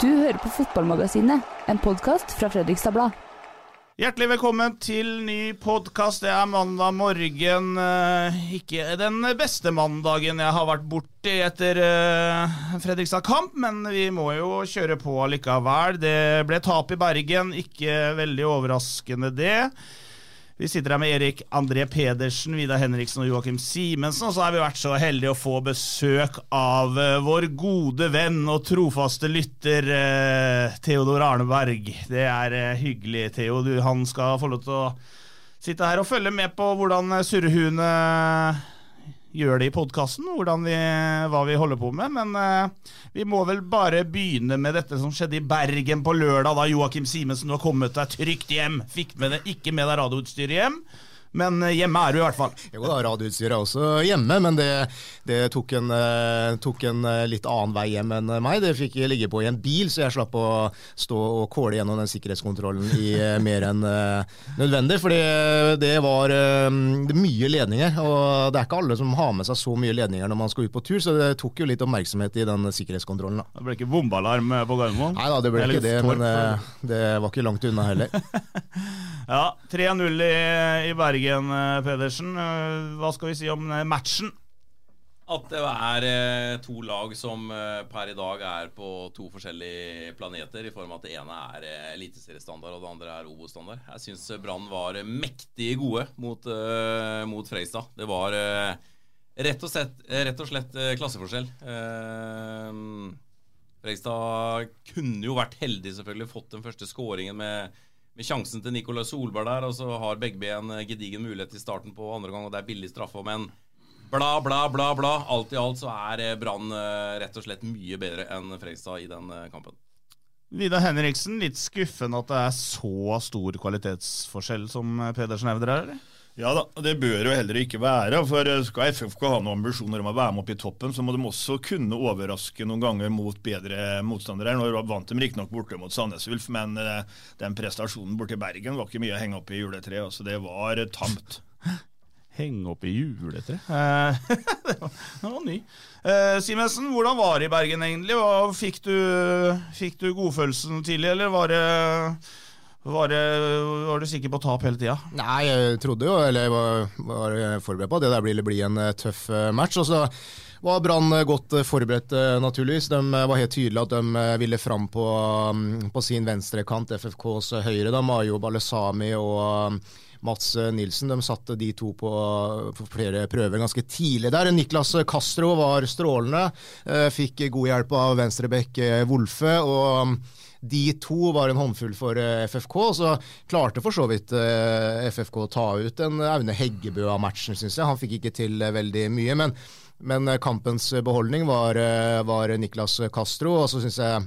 Du hører på Fotballmagasinet, en podkast fra Fredrikstad Blad. Hjertelig velkommen til ny podkast. Det er mandag morgen. eh, Ikke den beste mandagen jeg har vært borti etter eh, Fredrikstad-kamp, men vi må jo kjøre på likevel. Det ble tap i Bergen, ikke veldig overraskende det. Vi sitter her med Erik André Pedersen, Vidar Henriksen og Joakim Simensen. Og så har vi vært så heldige å få besøk av eh, vår gode venn og trofaste lytter eh, Theodor Arneberg. Det er eh, hyggelig, Theo. Han skal få lov til å sitte her og følge med på hvordan eh, surrehuene gjør det i podkasten, hva vi holder på med. Men uh, vi må vel bare begynne med dette som skjedde i Bergen på lørdag, da Joakim Simensen var kommet deg trygt hjem. Fikk med det, ikke med deg radioutstyret hjem, men eh, hjemme er du i hvert fall. Jo da, radioutstyret er også hjemme, men det, det tok, en, eh, tok en eh, litt annen vei hjem enn meg. Det fikk jeg ligge på i en bil, så jeg slapp å stå og kåle gjennom den sikkerhetskontrollen i mer enn nødvendig. fordi det var det mye ledninger, og det er ikke alle som har med seg så mye ledninger når man skal ut på tur, så det tok jo litt oppmerksomhet i den sikkerhetskontrollen. da. Det ble ikke bombealarm på Gardermoen? Nei da, det ble ikke det, men det var ikke langt unna heller. Ja, 3-0 i, i Bergen, eh, Pedersen. Eh, Hva skal vi si om eh, matchen? At det er to lag som per i dag er på to forskjellige planeter, i form av at det ene er eliteseriestandard og det andre er Obo-standard. Jeg syns Brann var mektig gode mot, mot Freistad. Det var rett, og slett, rett og slett klasseforskjell. Freistad kunne jo vært heldig, selvfølgelig, fått den første skåringen med, med sjansen til Nicolai Solberg der, og så har Begby en eh, gedigen mulighet i starten på andre gang, og det er billig straffe. Men Bla, bla, bla, bla. Alt i alt så er eh, Brann eh, rett og slett mye bedre enn Fredrikstad i den kampen. Vidar Henriksen, litt skuffende at det er så stor kvalitetsforskjell som Pedersen hevder her, eller? Ja da, det bør jo heller ikke være. For skal FFK ha noen ambisjoner om å være med opp i toppen, så må de også kunne overraske noen ganger mot bedre motstandere. Nå vant de riktignok borte mot Sandnes Ulf, men eh, den prestasjonen borte i Bergen var ikke mye å henge opp i juletreet. Altså, det var eh, tamt. Henge opp i juletre. Eh, det var, ny. Eh, Simensen, hvordan var det i Bergen egentlig? Fikk, du, fikk du godfølelsen tidlig, eller var det var, var du sikker på tap hele tida? Nei, jeg trodde jo, eller jeg var, var forberedt på at det der ville bli en eh, tøff eh, match. Og så var Brann eh, godt forberedt, naturligvis. De var helt tydelige at de ville fram på, mm, på sin venstrekant, FFKs høyre. Da Mayo Balesami og mm, Mats Nilsen de satte de to på, på flere prøver ganske tidlig der. Niklas Castro var strålende. Fikk god hjelp av venstrebekk eh, Wolfe. og mm, de to var en håndfull for eh, FFK, så klarte for så vidt eh, FFK å ta ut en Aune Heggebø av matchen, syns jeg. Han fikk ikke til eh, veldig mye, men, men kampens beholdning var, var Niklas Castro, og så syns jeg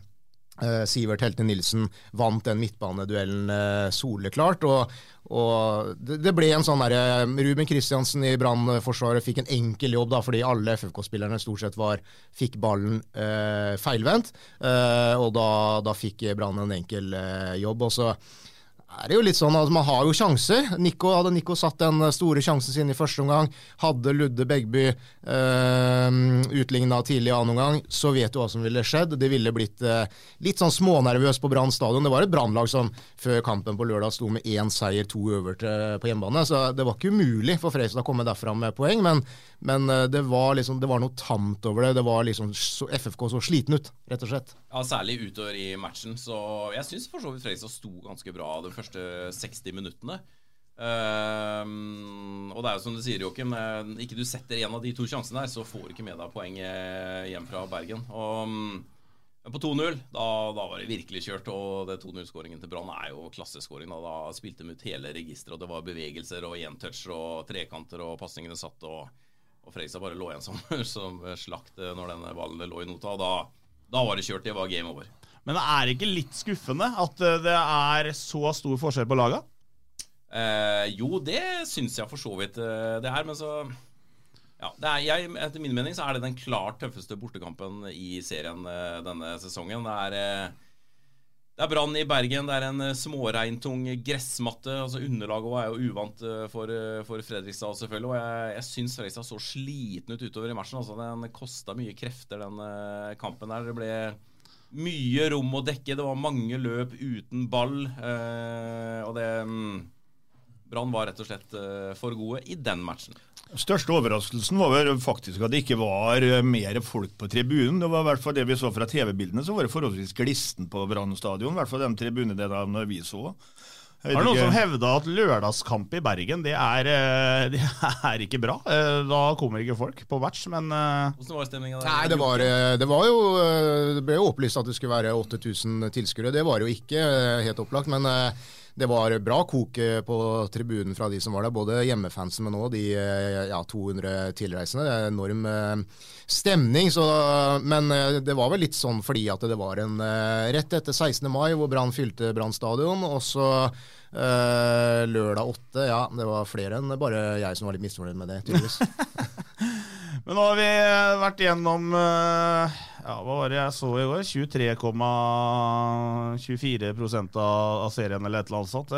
Sivert Helte Nilsen vant den midtbaneduellen soleklart. og og det, det ble en sånn derre Ruben Kristiansen i Brann-forsvaret fikk en enkel jobb, da, fordi alle FFK-spillerne stort sett var, fikk ballen eh, feilvendt. Eh, og da, da fikk Brann en enkel eh, jobb. Og så er det jo litt sånn at man har jo sjanser. Nico, hadde Nico satt den store sjansen sin i første omgang, hadde Ludde Begby eh, utligna tidlig i annen omgang, så vet du hva som ville skjedd. Det ville blitt eh, litt sånn smånervøs på Brann stadion. Det var et Brannlag som før kampen på lørdag sto med én seier, to øverte på hjemmebane. Så det var ikke umulig for Freistad å komme derfra med poeng, men, men eh, det, var liksom, det var noe tamt over det. Det var liksom så, FFK så sliten ut, rett og slett. Ja, Særlig utover i matchen. Så jeg syns for så vidt Fredrikstad sto ganske bra de første 60 minuttene. Um, og det er jo som du sier, Joakim. eh, Ikke du setter en av de to sjansene der, så får du ikke med deg poeng eh, hjem fra Bergen. Og mm, på 2-0, da, da var det virkelig kjørt. Og det 2-0-skåringen til Brann er jo klasseskåring. Da, da spilte de ut hele registeret, og det var bevegelser og én touch og trekanter, og pasningene satt. og Og Fredrikstad bare lå igjen som, som slakt når denne ballen lå i nota. Og da, da var det kjørt. Det var game over. Men det er ikke litt skuffende at det er så stor forskjell på laga? Eh, jo, det syns jeg for så vidt det er, men så ja, er, jeg, Etter min mening så er det den klart tøffeste bortekampen i serien denne sesongen. Det er det er brann i Bergen. Det er en eh, småregntung gressmatte. altså Underlaget er jo uvant eh, for, eh, for Fredrikstad, selvfølgelig. Og jeg, jeg syns Fredrikstad så sliten ut utover i matchen. altså Den kosta mye krefter, den kampen der. Det ble mye rom å dekke. Det var mange løp uten ball. og det mm, Brann var rett og slett for gode i den matchen. Største overraskelsen var vel faktisk at det ikke var eh, mer folk på tribunen. Det var i hvert fall det vi så fra TV-bildene, så var det forholdsvis glisten på Brann stadion. I hvert fall de tribunedelene vi så. Er det noen som hevda at lørdagskamp i Bergen, det er, eh, det er, ikke bra? Eh, da kommer ikke folk på match, men Hvordan var stemninga der? Nei, det var, det var, jo Det ble jo opplyst at det skulle være 8000 tilskuere. Det var jo ikke helt opplagt, men det var bra kok på tribunen fra de som var der, både hjemmefansen, men òg de ja, 200 tilreisende. Det er enorm eh, stemning. Så, men eh, det var vel litt sånn fordi at det var en eh, rett etter 16. mai hvor Brann fylte Brann stadion. Og så øh, lørdag 8. Ja, det var flere enn bare jeg som var litt misfornøyd med det, tydeligvis. men nå har vi vært gjennom uh ja, hva var det jeg så i går? 23,24 av serien eller et eller annet sånt.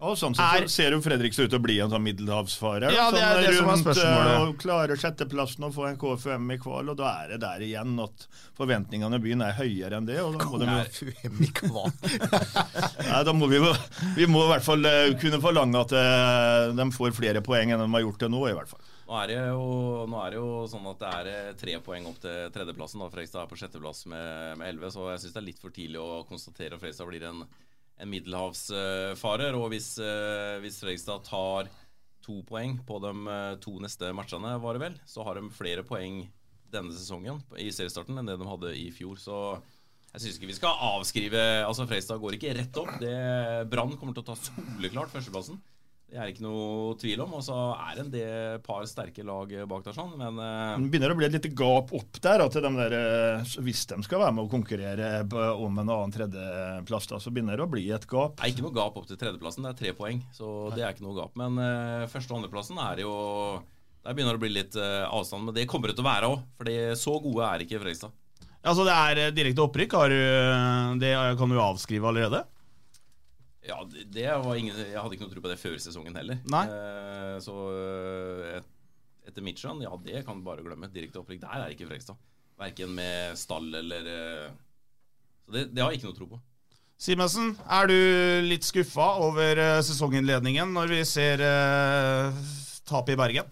Eh, og sånn sett er, ser jo Fredrikstad ut til å bli en sånn middelhavsfarer. Ja, det er sånn det som er spørsmålet. Eh, og klarer sjetteplassen og får en KFUM i kval, og da er det der igjen at forventningene i byen er høyere enn det. Og da må KFUM i kval? Nei, da må vi, vi må i hvert fall eh, kunne forlange at de får flere poeng enn de har gjort det nå, i hvert fall. Nå er, jo, nå er, det jo, sånn at det er eh, tre poeng opp til tredjeplassen. da Fredrikstad er på sjetteplass med, elleve, så jeg syns det er litt for tidlig å konstatere at Fredrikstad blir en, en middelhavsfarer. Og hvis, eh, hvis, Fredrikstad tar to poeng på de eh, to neste matchene, var det vel, så har de flere poeng denne sesongen i seriestarten enn det de hadde i fjor. Så jeg syns ikke vi skal avskrive Altså Fredrikstad går ikke rett opp. Brann kommer til å ta soleklart førsteplassen. Det er ikke noe tvil om. Og så er det en del par sterke lag bak der, sånn, men uh, Det begynner å bli et lite gap opp der. at de der, eh, Hvis de skal være med å konkurrere om en annen tredjeplass, da, så begynner det å bli et gap. Det er ikke noe gap opp til tredjeplassen, det er tre poeng. Så Nei. det er ikke noe gap. Men uh, første- og andreplassen er jo Der begynner det å bli litt uh, avstand. Men det kommer det til å være òg, for så gode er ikke Fredrikstad. Altså Det er direkte opprykk. Har du, det kan du avskrive allerede? Ja, det var ingen, Jeg hadde ikke noe tro på det før sesongen heller. Nei. Eh, så eh, et, etter mitt skjønn, ja, det kan du bare glemme. Direkte opprykk. Der er ikke Frekstad. Verken med stall eller eh, Så det, det, har jeg ikke noe tro på. Simensen, er du litt skuffa over sesonginnledningen når vi ser eh, tapet i Bergen?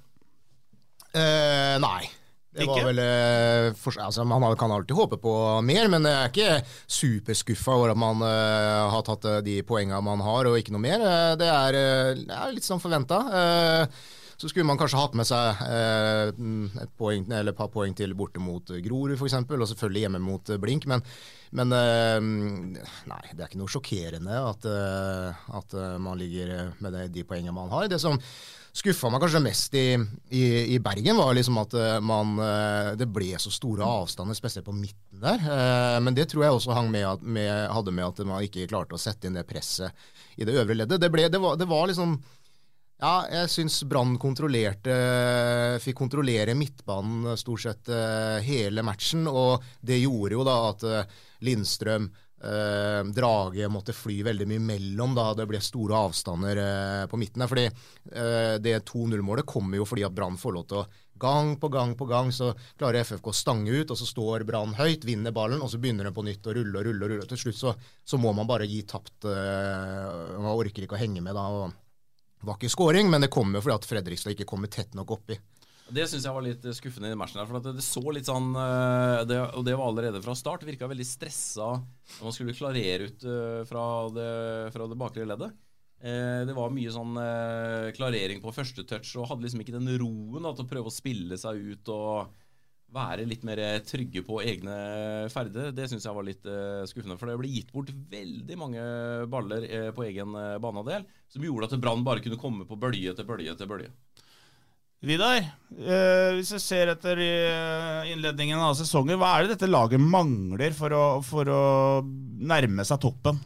Eh, nei. Det var vel, eh, for, altså, Man kan alltid håpe på mer, men jeg er ikke superskuffa over at man uh, har tatt uh, de poengene man har, og ikke noe mer. Uh, det, er, det, er, litt som forventa. så skulle man kanskje hatt med seg et, poeng, et, par poeng til borte mot Grorud f.eks., og selvfølgelig hjemme mot Blink. Men, men nei, det er ikke noe sjokkerende at, at man ligger med de, de poengene man har. Det som skuffa meg kanskje mest i, i, i, Bergen, var liksom at eh, man, eh, det ble så store avstander, spesielt på midten der. Eh, men det tror jeg også hang med, med, hadde med at man ikke klarte å sette inn det presset i det øvre leddet. Det, ble, det, var, det var liksom ja, jeg syns Brann kontrollerte Fikk kontrollere midtbanen stort sett hele matchen, og det gjorde jo da at Lindstrøm eh, Drage måtte fly veldig mye mellom da det ble store avstander eh, på midten. Fordi eh, det 2-0-målet kommer jo fordi at Brann får lov til å Gang på gang på gang så klarer FFK å stange ut, og så står Brann høyt, vinner ballen, og så begynner den på nytt å rulle og rulle. og rulle. Til slutt så, så må man bare gi tapt. Uh, man orker ikke å henge med da. Det var ikke scoring, men det kommer jo fordi at Fredrikstad ikke kommer tett nok oppi. Det syns jeg var litt skuffende i matchen. her, for det, det, så litt sånn eh, det, Og det var allerede fra start. Virka veldig stressa når man skulle klarere ut eh, fra det, fra det bakre leddet. Eh, det var mye sånn klarering på første touch, og hadde liksom ikke den roen da, til å prøve å spille seg ut og være litt mer trygge på egne ferder. Det syns jeg var litt skuffende. For det ble gitt bort veldig mange baller på egen banehalvdel, som gjorde at Brann bare kunne komme på bølge etter bølge etter bølge. Vidar, eh, hvis jeg ser etter eh, innledningen av sesongen, hva er det dette laget mangler for å, for å nærme seg toppen?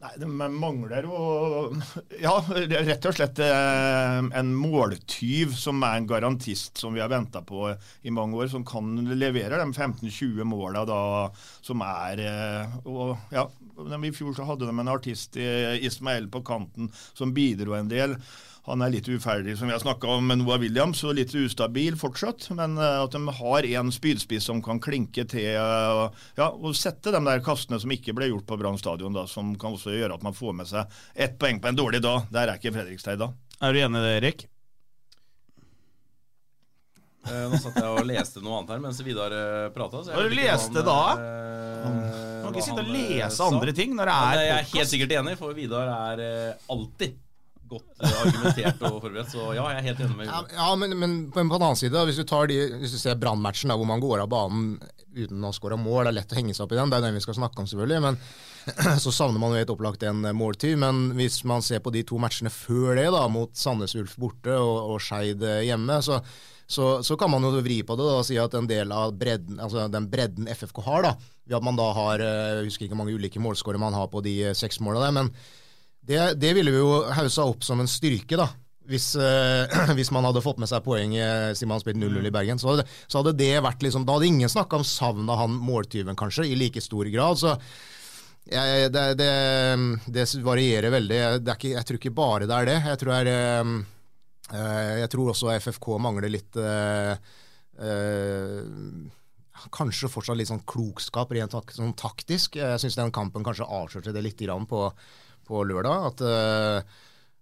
Nei, De mangler jo Ja, rett og slett eh, en måltyv som er en garantist som vi har venta på i mange år, som kan levere de 15-20 måla da som er eh, og ja, I fjor så hadde de en artist, Ismael, på kanten som bidro en del. Han er litt uferdig, som vi har snakka om med Noah Williams, og litt ustabil fortsatt. Men uh, at de har en spydspiss som kan klinke til uh, ja, og sette de der kastene som ikke ble gjort på Brann stadion, da, som kan også gjøre at man får med seg ett poeng på en dårlig dag. Der er ikke Fredrikstad da. Er du enig i det, Erik? Eh, nå satt jeg og leste noe annet her mens Vidar prata. Hva du leste da? Uh, du kan ikke sitte og lese andre ting når det er. Jeg er helt sikkert enig, for Vidar er alltid godt argumentert og forberedt. Så ja, jeg er helt enig med Vidar. Ja, men, men, på en annen side, hvis du, tar de, hvis du ser Brannmatchen hvor man går av banen uten å skåre mål, det er lett å henge seg opp i den, det er den vi skal snakke om, selvfølgelig. men så savner man jo helt opplagt en måltid. Men hvis man ser på de to matchene før det, da, mot Sandnes Ulf borte og, og Skeid hjemme, så, så, så, kan man jo vri på det da, og si at en del av bredden, altså den bredden FFK har, da, ved at man da har Jeg husker ikke hvor mange ulike målskårere man har på de seks måla der, men det, det, ville vi jo haussa opp som en styrke, da. Hvis, øh, hvis, man hadde fått med seg poeng siden man spilte 0-0 i Bergen. Så hadde, så hadde, det vært liksom, Da hadde ingen snakka om savnet av han måltyven, kanskje, i like stor grad. så jeg, det, det, det, varierer veldig. Ikke, jeg tror ikke bare det er det. Jeg tror, er, øh, jeg tror også FFK mangler litt øh, Kanskje fortsatt litt sånn klokskap rent sånn taktisk. Jeg syns den kampen kanskje avslørte det litt grann på på lørdag. At uh,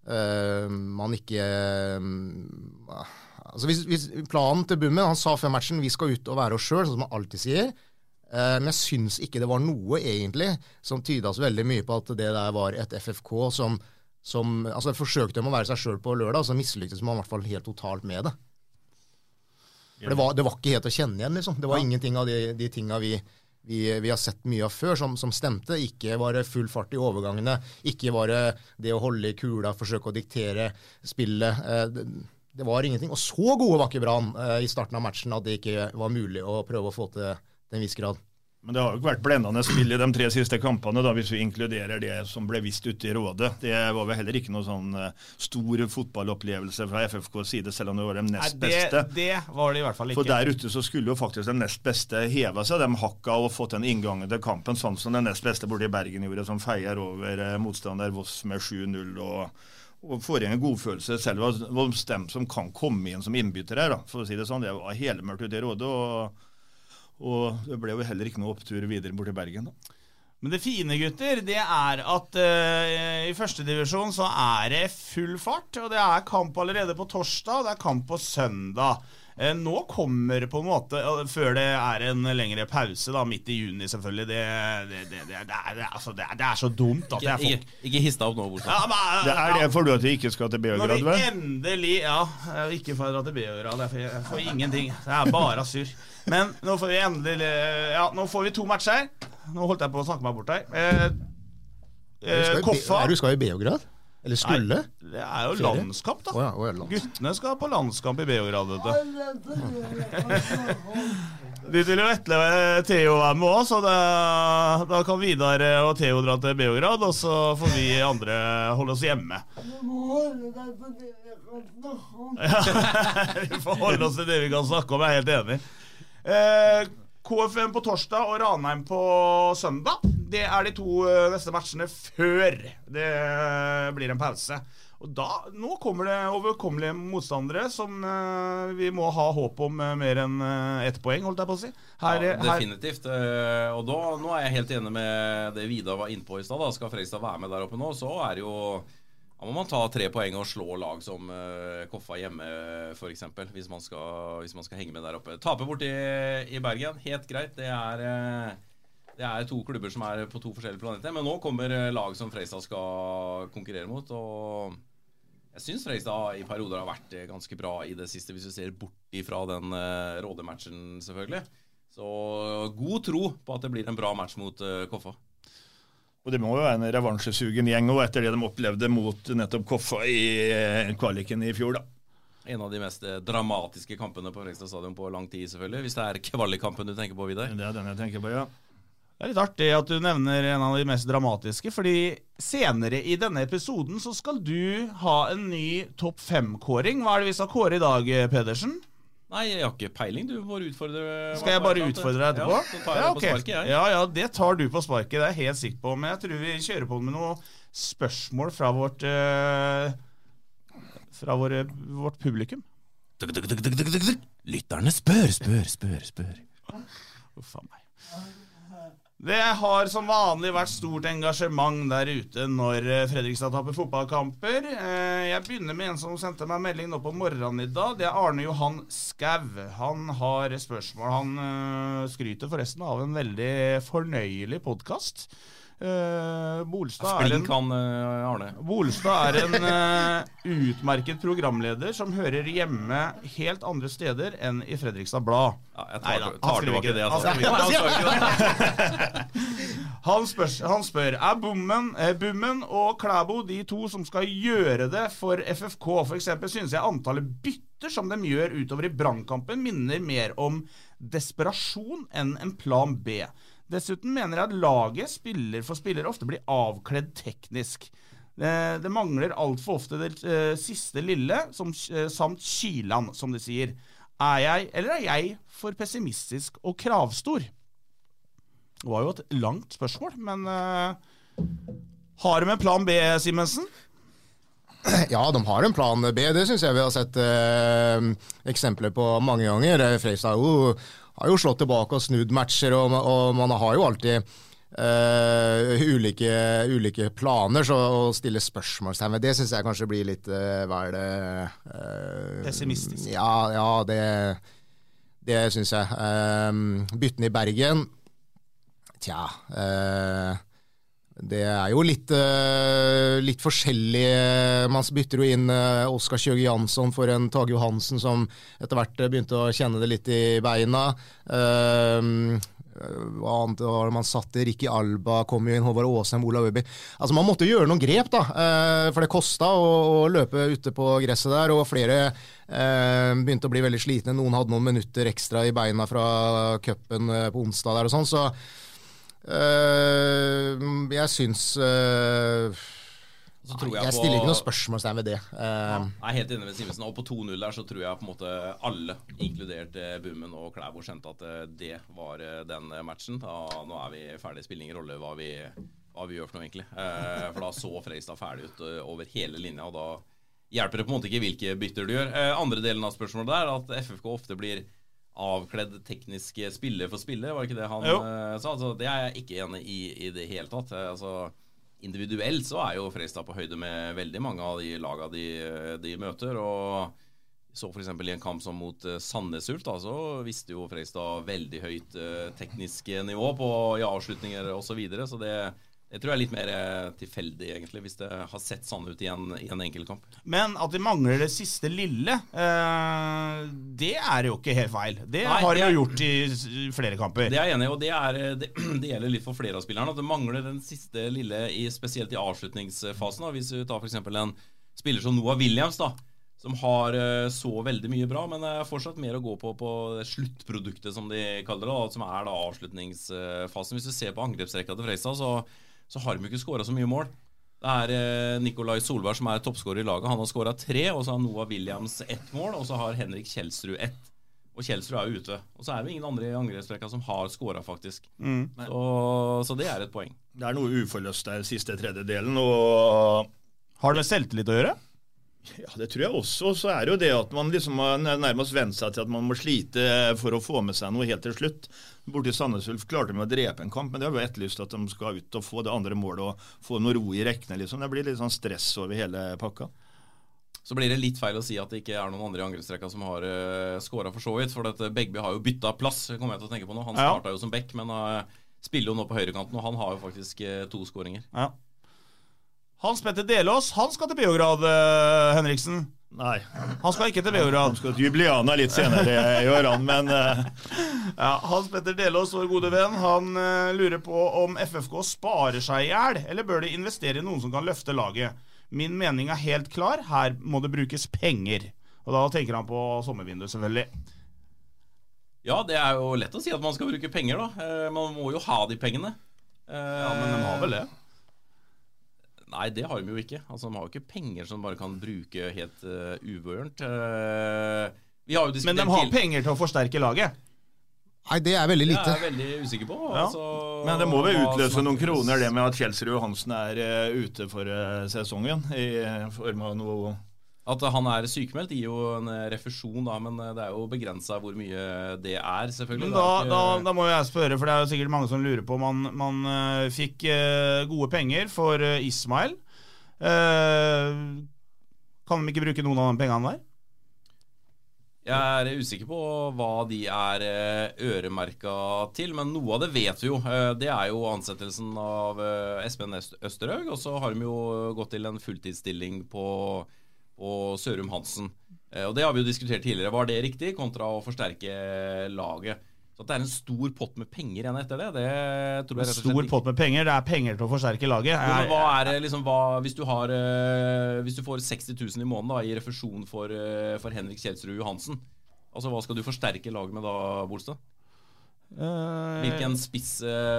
uh, man ikke uh, altså hvis, hvis, Planen til Bummen Han sa før matchen vi skal ut og være oss sjøl, sånn som han alltid sier. men jeg syns ikke det var noe egentlig som tyda så veldig mye på at det der var et FFK som, som altså Forsøkte å være seg sjøl på lørdag, så mislyktes man i hvert fall helt totalt med det. For det var, det var, ikke helt å kjenne igjen, liksom. Det var ja. ingenting av de, de tinga vi, vi, vi, har sett mye av før, som, som, stemte. Ikke var full fart i overgangene, ikke var det å holde i kula, forsøke å diktere spillet. Eh, det, det, var ingenting. Og så gode var ikke Brann eh, i starten av matchen at det ikke var mulig å prøve å få til til en viss grad. Men det har jo ikke vært blendende spill i de tre siste kampene, da, hvis vi inkluderer det som ble vist ute i Rådet. Det var vel heller ikke noe sånn uh, stor fotballopplevelse fra FFKs side, selv om det var de nest Nei, det, beste. Det var det i hvert fall ikke. For der ute så skulle jo faktisk de nest beste heve seg. De hakka og fått den inngangen til kampen, sånn som den nest beste borte i Bergen gjorde, som feier over uh, motstander Voss med 7-0. og og får en godfølelse selv av dem som kan komme inn som innbytter her. Da, for å si Det sånn. Det var helmørkt ute i Rådet. og og det ble jo heller ikke noe opptur videre bort til Bergen. da. Men det fine, gutter, det er at uh, i førstedivisjon så er det full fart. Og det er kamp allerede på torsdag, og det er kamp på søndag. Uh, nå kommer på en måte, uh, før det er en lengre pause, da, midt i juni selvfølgelig Det, det, det, det er, altså, er, er, så dumt at jeg får Ikke, ikke hiss deg opp nå, Bortsett. Ja, men, det er det for du at vi ikke skal til Beograd, vel? Når vi endelig Ja, ikke for å dra til Beograd. Jeg får ingenting. Jeg er bare sur. Men nå får vi endelig Ja, nå får vi to matcher. Nå holdt jeg på å snakke meg bort her. Eh, eh, Koffa Er du skal i Beograd? Eller skulle? Nei, det er jo landskamp, da. Oh ja, oh ja, landskamp. Guttene skal på landskamp i Beograd, vet du. De vil jo etterleve Theo være med òg, så det, da kan Vidar og Theo dra til Beograd, og så får vi andre holde oss hjemme. Ja, vi får holde oss til det vi kan snakke om, jeg er helt enig. Eh, KFM på torsdag og Ranheim på søndag. Det er de to eh, neste matchene før det eh, blir en pause. Og da, Nå kommer det overkommelige motstandere som uh, vi må ha håp om uh, mer enn uh, ett poeng, holdt jeg på å si. Her, ja, definitivt. og da, nå er jeg helt enig med det Vidar var innpå i stad. Skal Fredrikstad være med der oppe nå, så er det jo da må man ta tre poeng og slå lag som uh, Koffa hjemme, f.eks. Hvis, hvis man skal henge med der oppe. Tape borti i Bergen, helt greit. Det er, uh, det er to klubber som er på to forskjellige planeter. Men nå kommer uh, lag som Freistad skal konkurrere mot. Og jeg syns Freistad i perioder har vært ganske bra i det siste, hvis du ser bort ifra den Råde-matchen, selvfølgelig. Så god tro på at det blir en bra match mot Koffa. Og det må jo være en revansjesugen gjeng òg, etter det de opplevde mot nettopp Koffa i eh, kvaliken i fjor, da. En av de mest eh, dramatiske kampene på Frekstad stadion på lang tid, selvfølgelig. Hvis det er kvalikkampen du tenker på, Vidar. Det er den jeg tenker på, ja. Det er litt artig at du nevner en av de mest dramatiske, fordi senere i denne episoden så skal du ha en ny topp fem-kåring. Hva er det vi skal kåre i dag, Pedersen? Nei, jeg har ikke peiling. Du får utfordre Skal jeg bare utfordre deg etterpå? Ja, så tar jeg det på sparket, jeg. Ja, ja, det tar du på sparket, det er jeg helt sikker på. Men jeg tror vi kjører på med noen spørsmål fra vårt uh, Fra våre, vårt publikum. Lytterne spør, spør, spør, spør. Uff a meg. Det har som vanlig vært stort engasjement der ute når eh, Fredrikstad taper fotballkamper. Eh, Jeg begynner med en som sendte meg melding nå på morgenen i dag. Det er Arne Johan Skau. Han har spørsmål. Han eh, skryter forresten av en veldig fornøyelig podkast. Bolstad er en kan, han, eh, Arne. Bolstad er en uh, utmerket programleder som hører hjemme helt andre steder enn i Fredrikstad Blad. Ja, jeg tar, Neida, tar tilbake det. Han spør, han spør Er Bommen, eh, Bummen og Klæbo de to som skal gjøre det for FFK? Eksempel synes jeg antallet bytter som de gjør utover i Brannkampen, minner mer om desperasjon enn en plan B. Dessuten mener jeg at laget, spiller for spiller, ofte blir avkledd teknisk. Det, det mangler altfor ofte det uh, siste lille, som, uh, samt kylan, som de sier. Er jeg, eller er jeg, for pessimistisk og kravstor? Det var jo et langt spørsmål, men uh, har de en plan B, Simensen? Ja, de har en plan B. Det syns jeg vi har sett eh, eksempler på mange ganger. Freistad Fredrikstad har jo, slått tilbake og snudd matcher, og, og man har jo alltid uh, ulike, ulike planer. Så å stille spørsmålstegn ved det syns jeg kanskje blir litt uh, vel uh, Pessimistisk. Ja, ja det, det syns jeg. Uh, byttene i Bergen Tja eh, det er jo litt, eh, litt forskjellig. Man bytter jo inn uh, Oskar Kjøge Jansson for en Tage Johansen som etter hvert eh, begynte å kjenne det litt i beina. Uh, hva annet har man satt i? Ricky Alba kom jo inn, Håvard Aasheim, Olav Øby. Altså Man måtte gjøre noen grep, da. eh, for det kosta å, å løpe ute på gresset der. Og flere eh, begynte å bli veldig slitne. Noen hadde noen minutter ekstra i beina fra cupen eh, på onsdag der og sånn. Så eh, jeg syns eh, Så tror jeg, jeg stiller ikke noe spørsmålstegn ved det. Eh, Jeg er helt enig med Simensen. Og på 2-0 der så tror jeg på en måte alle, inkludert eh, Bummen og Klæbo, skjønte at eh, det var eh, den eh, matchen. Da, nå er vi ferdig, spiller ingen rolle hva vi, hva vi gjør for noe, egentlig. Eh, for da så Freistad ferdig ut eh, over hele linja, og da hjelper det på en måte ikke hvilke bytter du gjør. Eh, andre delen av spørsmålet der er at FFK ofte blir avkledd teknisk spiller for spiller, var det ikke det han Jo. eh, sa? Altså, det er jeg ikke enig i i det hele tatt. Eh, altså Individuelt så er jo Fredrikstad på høyde med veldig mange av de laga de, de møter. og så f.eks. i en kamp som mot Sandnesult Sandnes Ulf, da, så visste jo Fredrikstad veldig høyt eh, teknisk nivå på i avslutninger osv. Så, videre, så det, det tror jeg er litt mer eh, tilfeldig, egentlig, hvis det har sett sånn ut i en, i en enkeltkamp. Men at de mangler det siste lille, eh, det er jo ikke helt feil. Det Nei, har de jo gjort i flere kamper. Det er jeg enig i, og det, er, eh, det, det gjelder litt for flere av spillerne. At det mangler den siste lille, i, spesielt i avslutningsfasen. Da. Hvis du tar f.eks. en spiller som Noah Williams, da, som har eh, så veldig mye bra, men er fortsatt mer å gå på på sluttproduktet, som de kaller det, da, som er da avslutningsfasen. Hvis du ser på angrepsrekka til Freistad, så, så har de ikke skåra så mye mål. Det er eh, Nikolai Solberg som er toppskårer i laget. Han har skåra tre, og så har Noah Williams ett mål, og så har Henrik Kjelsrud ett. Og Kjelsrud er jo ute. Og så er det ingen andre i angrepsrekka som har skåra, faktisk. Mm. Så, så det er et poeng. Det er noe uforløst der siste tredjedelen. og Har det med selvtillit å gjøre? Ja, Det tror jeg også. Så er det jo det at man liksom har nærmest vent seg til at man må slite for å få med seg noe helt til slutt. Borti Sandnes Ulf klarte de å drepe en kamp, men det har jo etterlyst at de skal ut og få det andre målet og få noe ro i rekkene. liksom. Det blir litt sånn stress over hele pakka. Så blir det litt feil å si at det ikke er noen andre i angrepstrekka som har uh, skåra, for så vidt. For dette, Begby har jo bytta plass, kommer jeg til å tenke på nå. Han starta jo som back, men uh, spiller jo nå på høyrekanten, og han har jo faktisk uh, to skåringer. Ja. Hans Petter Delås, han skal til Beograd, eh, Henriksen. Nei. Han skal ikke til Beograd. Han skal til Jubliana litt senere, gjør han, men uh... Ja, Hans Petter Delås, vår gode venn, han uh, lurer på om FFK sparer seg i hjel, eller bør de investere i noen som kan løfte laget. Min mening er helt klar, her må det brukes penger. Og da tenker han på sommervinduet, selvfølgelig. Ja, det er jo lett å si at man skal bruke penger, da. Man må jo ha de pengene. Ja, Men de har vel det? Nei, det har de jo ikke. Altså, De har jo ikke penger som de bare kan bruke helt uh, uvørent. Uh, vi har jo Men de har penger til å forsterke laget? Nei, det er veldig lite. Det er jeg veldig usikker på. Ja. Altså, Men det må vel utløse noen kroner, det med at Kjelsrud Johansen er uh, ute for uh, sesongen. I form av noe At han er sykemeldt gir jo en eh, refusjon, da, men eh, det er jo begrensa hvor mye det er, selvfølgelig. Det da, er ikke- da, da må jeg spørre, for det er jo sikkert mange som lurer på Man, man uh, fikk uh, gode penger for uh, Ismail. Eh, kan de ikke bruke noen av de pengene der? Jeg er usikker på hva de er eh, øremerka til, men noe av det vet vi jo. Eh, Det er jo ansettelsen av eh, Espen Øst- Østerhaug, og så har de jo gått til en fulltidsstilling på, på Sørum Hansen. Eh, Og det har vi jo diskutert tidligere. Var det riktig, kontra å forsterke laget? Så at det er en stor pott med penger igjen etter det, det tror jeg rett og slett Stor pott med penger. Det er penger til å forsterke laget. Men hva er det liksom hva, hvis, du har, eh, hvis du får 60 000 i måneden da, i refusjon for, eh, for Henrik Kjelsrud Johansen, altså hva skal du forsterke laget med da, Bolstad? Eh, Hvilken spiss,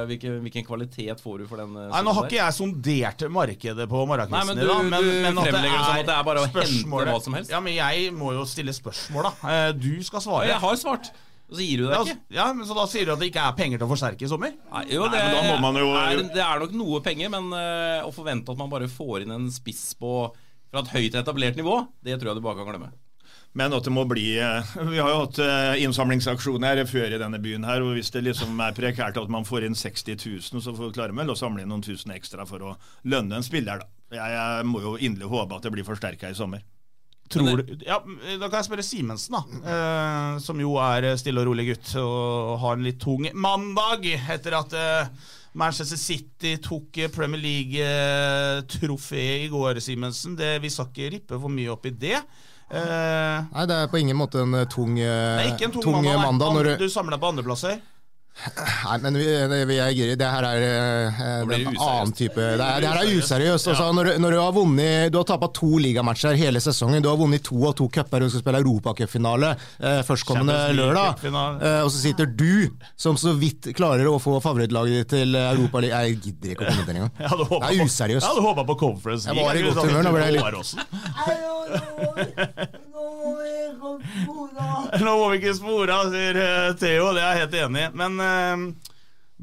hvilken, hvilken kvalitet får du for den? eh, Nei, Nå har ikke jeg sondert markedet på morgenkvisten men du- men, du men fremlegger det som at det er bare å hente hva som helst. Ja, men jeg må jo stille spørsmål, da. Eh, Du skal svare. Jeg har svart, og så gir du det Ja, ikke. ja, men Så da sier du at det ikke er penger til å forsterke i sommer? Nei, jo, Nei, men da må man jo- er, det er nok noe penger, men uh, å forvente at man bare får inn en spiss på fra et høyt etablert nivå, det tror jeg du bare kan glemme. Men at det må bli eh, Vi har jo hatt eh, innsamlingsaksjoner før i denne byen her, og hvis det liksom er prekært at man får inn 60 000, så får vi klare vel å samle inn noen tusen ekstra for å lønne en spiller, da. Jeg, jeg må jo inderlig håpe at det blir forsterka i sommer. Tror du, ja, Da kan jeg spørre Simensen, da. Eh, som jo er stille og rolig gutt og har en litt tung mandag etter at eh, Manchester City tok eh, Premier League-trofé i går, Simensen. Det- Vi skal ikke rippe for mye opp i det. Eh, Nei, det er på ingen måte en eh, tung, eh, tung, tung mandag. mandag. Når du, Du samler deg på andreplasser. Nei, men vi, vi er, giri. det her er eh, en annen type Det, er, det her er useriøst. Altså, når, du- når du har vunnet Du har tappa to ligamatcher hele sesongen. Du har vunnet to av to cuper og skal spille europacupfinale eh, førstkommende lørdag. Eh, og så sitter du, som så vidt klarer å få favorittlaget ditt til Europa Jeg gidder ikke å engang. Jeg hadde håpet Det er useriøst. Jeg hadde håpa på Conference Jeg var i godt humør, nå ble jeg litt-. Nå må vi ikke spore av, sier eh, Theo. Det er jeg helt enig i. Men eh,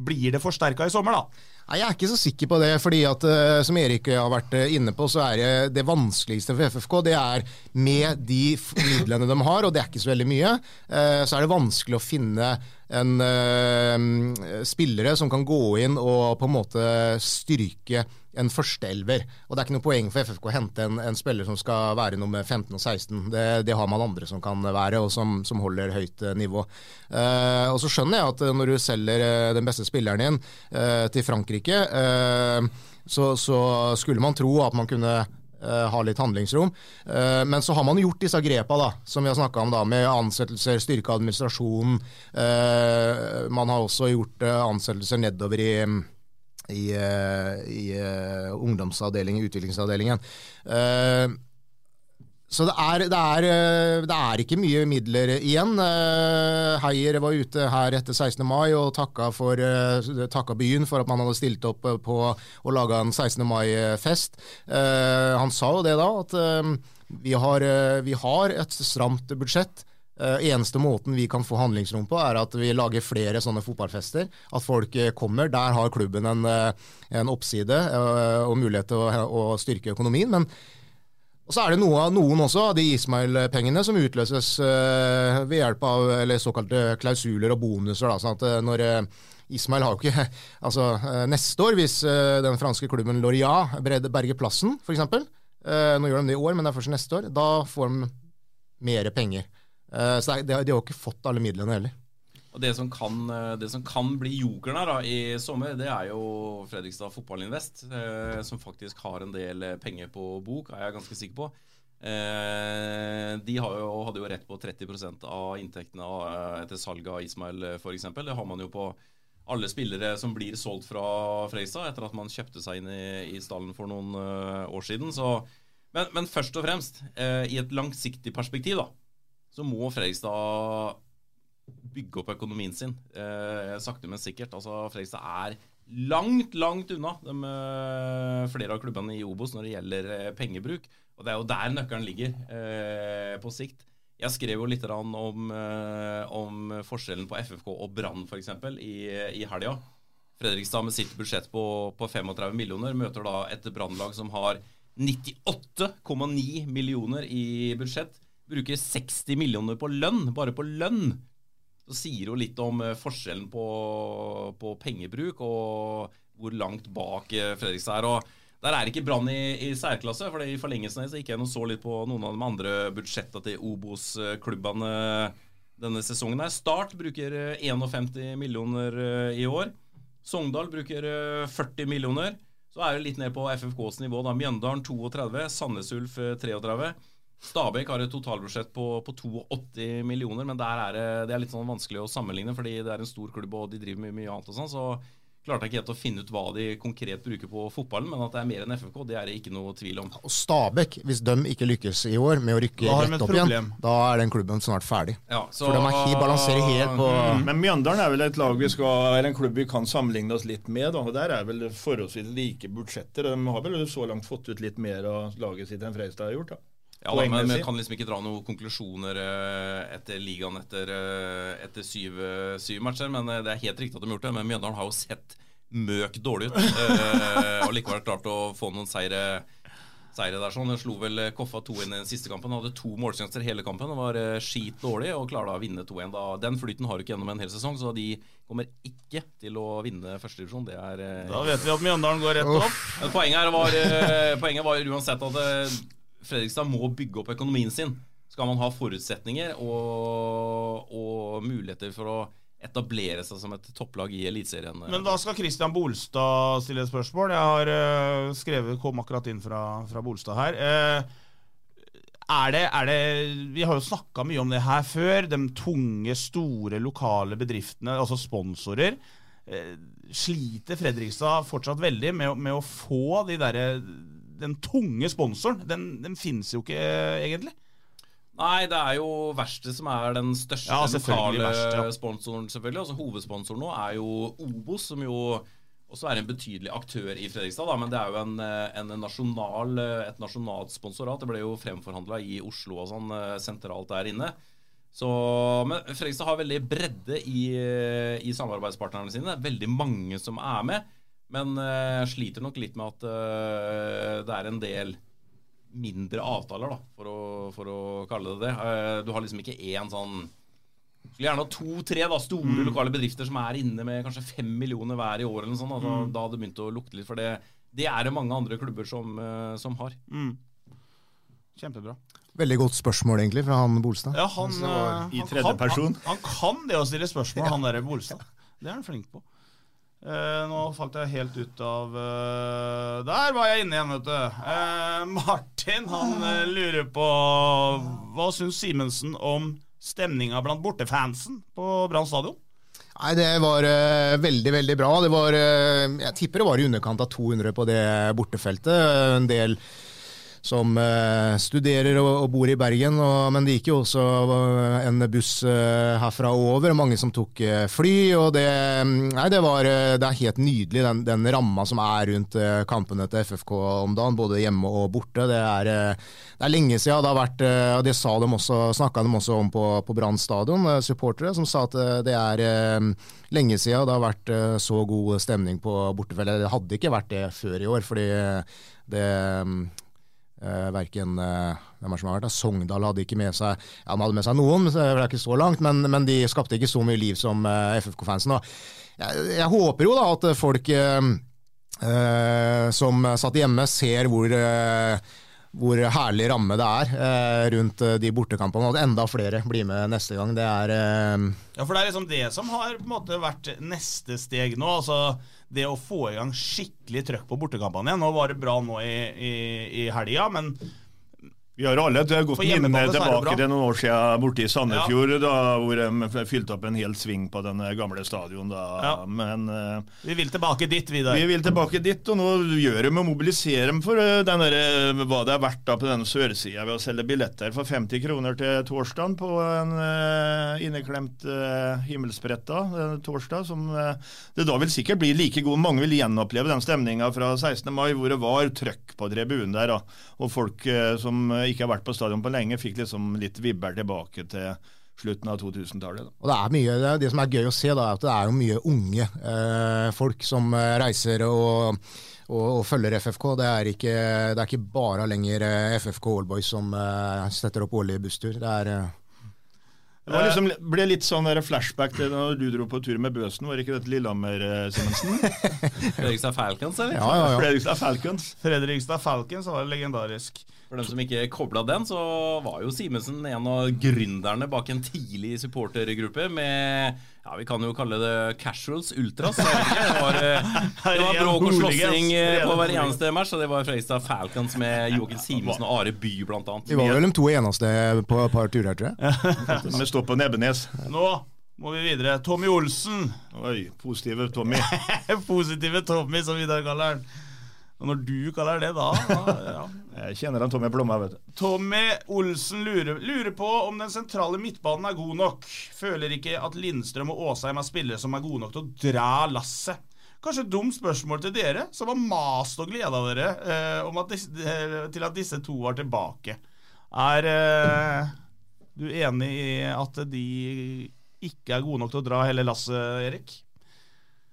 blir det forsterka i sommer, da? Nei, Jeg er ikke så sikker på det, fordi at eh, som Erik har vært eh, inne på, så er det det vanskeligste for FFK det er med de midlene de har, og det er ikke så veldig mye, så er det vanskelig å finne en spillere som kan gå inn og på en måte styrke en førsteelver. Og det er ikke noe poeng for FFK å hente en, en spiller som skal være nummer 15 og 16. Det, det har man andre som kan være, og som, som holder høyt eh, nivå. Eh, og så skjønner jeg at eh, når du selger eh, den beste spilleren din eh, til Frankrike, eh, så, så skulle man tro at man kunne eh, ha litt handlingsrom. Men så har man gjort disse grepa da, som vi har snakka om, da, med ansettelser, styrke administrasjonen. Man har også gjort ansettelser nedover i i, eh, i eh, ungdomsavdelingen, utviklingsavdelingen. Eh, så det er, det, er, det er ikke mye midler igjen. Heier var ute her etter 16. mai og takka, for, takka byen for at man hadde stilt opp på å lage en 16. mai-fest. Han sa jo det da, at vi har, vi har et stramt budsjett. Uh, eneste måten vi kan få handlingsrom på, er at vi lager flere sånne fotballfester. At folk eh, kommer. Der har klubben en, eh, en oppside og mulighet til å, å styrke økonomien. Men og så er det noe, noen også av de Ismail-pengene som utløses ved hjelp av eller såkalte klausuler og bonuser. Da, sånn at når Ismail har jo ikke altså Neste år, hvis den franske klubben Loria berger plassen, f.eks. Nå gjør de det i år, men det er først neste år. Da får de mer penger. Eh, så de har jo ikke fått alle midlene heller. Og det som, kan, eh, det som kan bli jokeren her da, i sommer, det er jo Fredrikstad Fotballinvest, eh, som faktisk har en del eh, penger på bok, er jeg ganske sikker på. Eh, de jo, hadde jo rett på 30 av inntektene etter salget av Ismail, f.eks. Det har man jo på alle spillere som blir solgt fra Fredrikstad etter at man kjøpte seg inn i, i stallen for noen år siden. Så, Men, men først og fremst, eh, i et langsiktig perspektiv, da, så må Fredrikstad bygge opp økonomien sin. Eh, sakte, men sikkert. Altså, Fredrikstad er langt, langt unna de, eh, flere av klubbene i Obos når det gjelder eh, pengebruk. Og det er jo der nøkkelen ligger eh, på sikt. Jeg skrev jo litt om, eh, om forskjellen på FFK og Brann f.eks. i, i helga. Fredrikstad med sitt budsjett på, på 35 millioner møter da et Brannlag som har 98,9 millioner i budsjett. Bruker 60 millioner på lønn, bare på lønn. Så sier jo litt om eh, forskjellen på, på pengebruk og hvor langt bak eh, Fredrikstad er. og der er ikke Brann i, i, særklasse. for I forlengelsen så gikk jeg og så litt på noen av de andre budsjettene til Obos-klubbene denne sesongen. her. Start bruker 51 eh, millioner i år. Sogndal bruker 40 millioner. Så er det litt ned på FFKs nivå. da. Mjøndalen 32, Sandnes Ulf 33. Stabæk har et totalbudsjett på, på 82 millioner, men der er det, det er litt sånn vanskelig å sammenligne, fordi det er en stor klubb og de driver med mye annet og sånn. så klarte jeg ikke helt å finne ut hva de konkret bruker på fotballen, men at det er mer enn FFK, det er det ikke noe tvil om. Og Stabæk, hvis de ikke lykkes i år med å rykke rett opp igjen, da er den klubben snart ferdig. Ja, så, For de er balanserer helt på mm. Men Mjøndalen er vel et lag vi skal, eller en klubb vi kan sammenligne oss litt med. Da. og Der er vel forholdsvis like budsjetter. De har vel så langt fått ut litt mer av laget sitt enn Freistad har gjort. da. Ja, da, men Vi kan liksom ikke dra noen konklusjoner eh, etter ligaen etter, eh, etter syv, eh, syv, matcher. Men det er helt riktig at de har gjort det. Men Mjøndalen har jo sett møk dårlig ut. og likevel klart å få noen seire, seire der. sånn. De slo vel Koffa 2-1 i den siste kampen. Hadde to målsjanser hele kampen. og var skit dårlig og klarte å vinne 2-1. Den flyten har du ikke gjennom en hel sesong, så de kommer ikke til å vinne førstedivisjon. Det er Da vet vi at Mjøndalen går rett opp. Men poenget, var, poenget var uansett at Fredrikstad må bygge opp økonomien sin. Skal man ha forutsetninger og, og muligheter for å etablere seg som et topplag i Eliteserien. Men da skal Christian Bolstad stille et spørsmål. Jeg har uh, skrevet, kom akkurat inn fra, fra Bolstad her. Uh, er det, er det, Vi har jo snakka mye om det her før. De tunge, store lokale bedriftene, altså sponsorer. Uh, sliter Fredrikstad fortsatt veldig med, med å få de derre den tunge sponsoren, den, den finnes jo ikke egentlig. Nei, det er jo Verste som er den største ja, lokale verste, ja. sponsoren, selvfølgelig. Altså Hovedsponsoren nå er jo Obos, som jo også er en betydelig aktør i Fredrikstad. Da, men det er jo en, en nasjonal, et nasjonalt sponsorat. Det ble jo fremforhandla i Oslo og sånn sentralt der inne. Så, men Fredrikstad har veldig bredde i, i samarbeidspartnerne sine. Veldig mange som er med. Men uh, sliter nok litt med at uh, det er en del mindre avtaler, da, for å, for å kalle det det. Uh, du har liksom ikke én sånn Skulle gjerne ha to-tre store mm. lokale bedrifter som er inne med kanskje fem millioner hver i året. eller sånn, altså, mm. Da hadde det begynt å lukte litt. For det, det er det mange andre klubber som, som har. Mm. Kjempebra. Veldig godt spørsmål, egentlig, fra han Bolstad. Ja, han, I tredje person. Han, han, kan det å stille spørsmål, han derre Bolstad. Det er han flink på. Uh, nå falt jeg helt ut av uh, Der var jeg inne igjen, vet du. Uh, Martin han lurer på Hva syns Simensen om stemninga blant bortefansen på Brann stadion? Nei, Det var veldig veldig bra. Det var, jeg tipper det var i underkant av 200 på det bortefeltet. En del som eh, studerer og, og, bor i Bergen. Og, men det gikk jo også eh, en buss eh, herfra over, mange som tok fly. og Det, nei, det, var, det er helt nydelig, den, den ramma som er rundt kampene til FFK om dagen, både hjemme og borte. Det er, det er lenge siden det har vært og Det sa de også, snakka de også om på, på Brann stadion, supportere, som sa at det er lenge siden det har vært så god stemning på bortefellet. Det hadde ikke vært det før i år, fordi det Eh, verken uh, hvem er som har vært Sogndal hadde ikke med seg ja, han hadde med seg noen, det er ikke så langt, men, men de skapte ikke så mye liv som uh, FFK-fansen. Jeg, jeg, håper jo da at folk eh, eh, som satt hjemme, ser hvor eh, hvor herlig ramme det er eh, rundt eh, de bortekampene. Og at enda flere blir med neste gang. Det er eh... Ja, for det er liksom det som har måte vært neste steg nå. altså Det å få i gang skikkelig trøkk på bortekampene igjen. Nå var det bra nå i, i, i helga, men Vi har alle er det tilbake til noen år siden borte i Sandefjord, da, hvor de fylte opp en hel sving på den gamle stadion. Da. Ja. Men uh, Vi vil tilbake dit, Vidar. vi vil tilbake dit, og nå gjør de å mobilisere dem for uh, den der, eh, hva det er verdt da på denne sørsida ved å selge billetter for 50 kroner til torsdagen på en inneklemt himmelspretta eh, torsdag. Som eh, det da vil sikkert bli like god. Mange vil gjenoppleve den stemninga fra 16. mai hvor det var trøkk på tribunen der. Da. Og folk eh, som eh, ikke har vært på stadion på lenge, fikk liksom litt vibber tilbake til slutten av 2000-tallet. Og det er mye, det, det som er gøy å se, da, er at det er jo mye unge eh, folk som eh, reiser og, og, og følger FFK. Det er ikke, det er ikke bare lenger eh, FFK Allboys som eh, setter opp årlige busstur. Det er eh, Det var liksom, ble litt sånn der flashback til når du dro på tur med Bøsen. Var det ikke dette Lillehammer, eh, Simensen? Fredrikstad Falcons, eller? Ja, ja, ja. Fredrikstad Falcons. Fredrikstad Falcons var legendarisk. For dem som ikke kobla den, så var jo Simensen en av gründerne bak en tidlig supportergruppe med ja, vi kan jo kalle det casuals ultras. Det var, eh, det var bråk og slåssing eh, på hver eneste match, og det var Freistad Falcons med Joakim Simensen og Are By, blant annet. Vi var vel de to eneste på et par turer, tror jeg. Vi står på Nebbenes. Nå må vi videre. Tommy Olsen. Oi, positive Tommy. Positive Tommy, som Vidar kaller han. Og når du kaller det da, da ja. Jeg kjenner han Tommy Plomma, vet du. Tommy Olsen lurer, lurer på om den sentrale midtbanen er god nok. Føler ikke at Lindstrøm og Åsheim er spillere som er gode nok til å dra lasset. Kanskje et dumt spørsmål til dere, som har mast og gleda dere eh, om at disse, eh, til at disse to var tilbake. Er eh, du enig i at de ikke er gode nok til å dra hele lasset, Erik?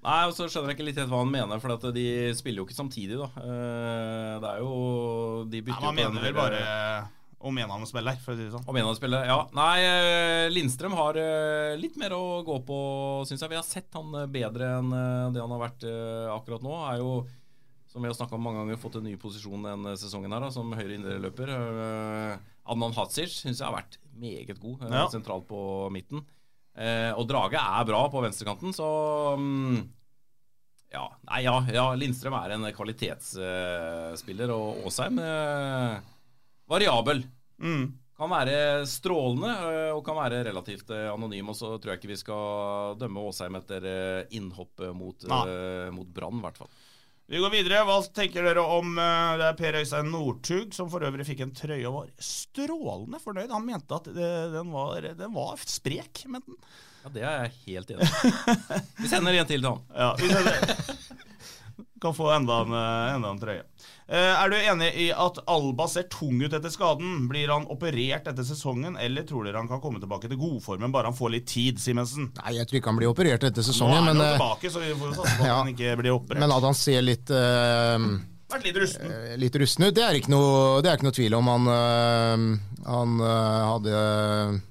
Nei, og så skjønner jeg ikke litt helt hva han mener, for de spiller jo ikke samtidig, da. Eh, Det er jo De bytter jo Man mener vel bare om en av dem spiller, for å si det sånn. Om en av spillere, ja. Nei, eh, Lindstrøm har eh, litt mer å gå på, syns jeg. Vi har sett han eh, bedre enn eh, det han har vært eh, akkurat nå. Er jo, som vi har snakka om mange ganger, fått en ny posisjon denne sesongen her, da, som høyre indreløper. Adnan Hadzic syns jeg har vært meget god eh, Ja. sentralt på midten. Eh, og Drage er bra på venstrekanten, så um, ja, nei, ja, ja, Lindstrøm er en kvalitetsspiller, og Aasheim eh, variabel. Mm. Kan være strålende eh, og kan være relativt eh, anonym. Og så tror jeg ikke vi skal dømme Aasheim etter eh, innhoppet mot, eh, mot Brann, i hvert fall. Vi går videre. Hva tenker dere om eh, Det er Per Øystein Northug, som for øvrig fikk en trøye og var strålende fornøyd. Han mente at det, den, var, den var sprek, men Ja, Det er jeg helt enig i. Vi sender en til til han. Ja, vi sender- kan få enda en, eh, enda en trøye. Eh, er du enig i at Alba ser tung ut etter skaden? Blir han operert etter sesongen, eller tror dere han kan komme tilbake til godformen bare han får litt tid, Simensen? Nei, jeg tror ikke han blir operert etter sesongen. Nå er han men, eh, tilbake, så vi får satse på at Ja. han ikke blir operert. men at han ser litt uh, Vært litt rusten. litt rusten ut, det er ikke noe, det er ikke noe tvil om. Han, uh, han uh, hadde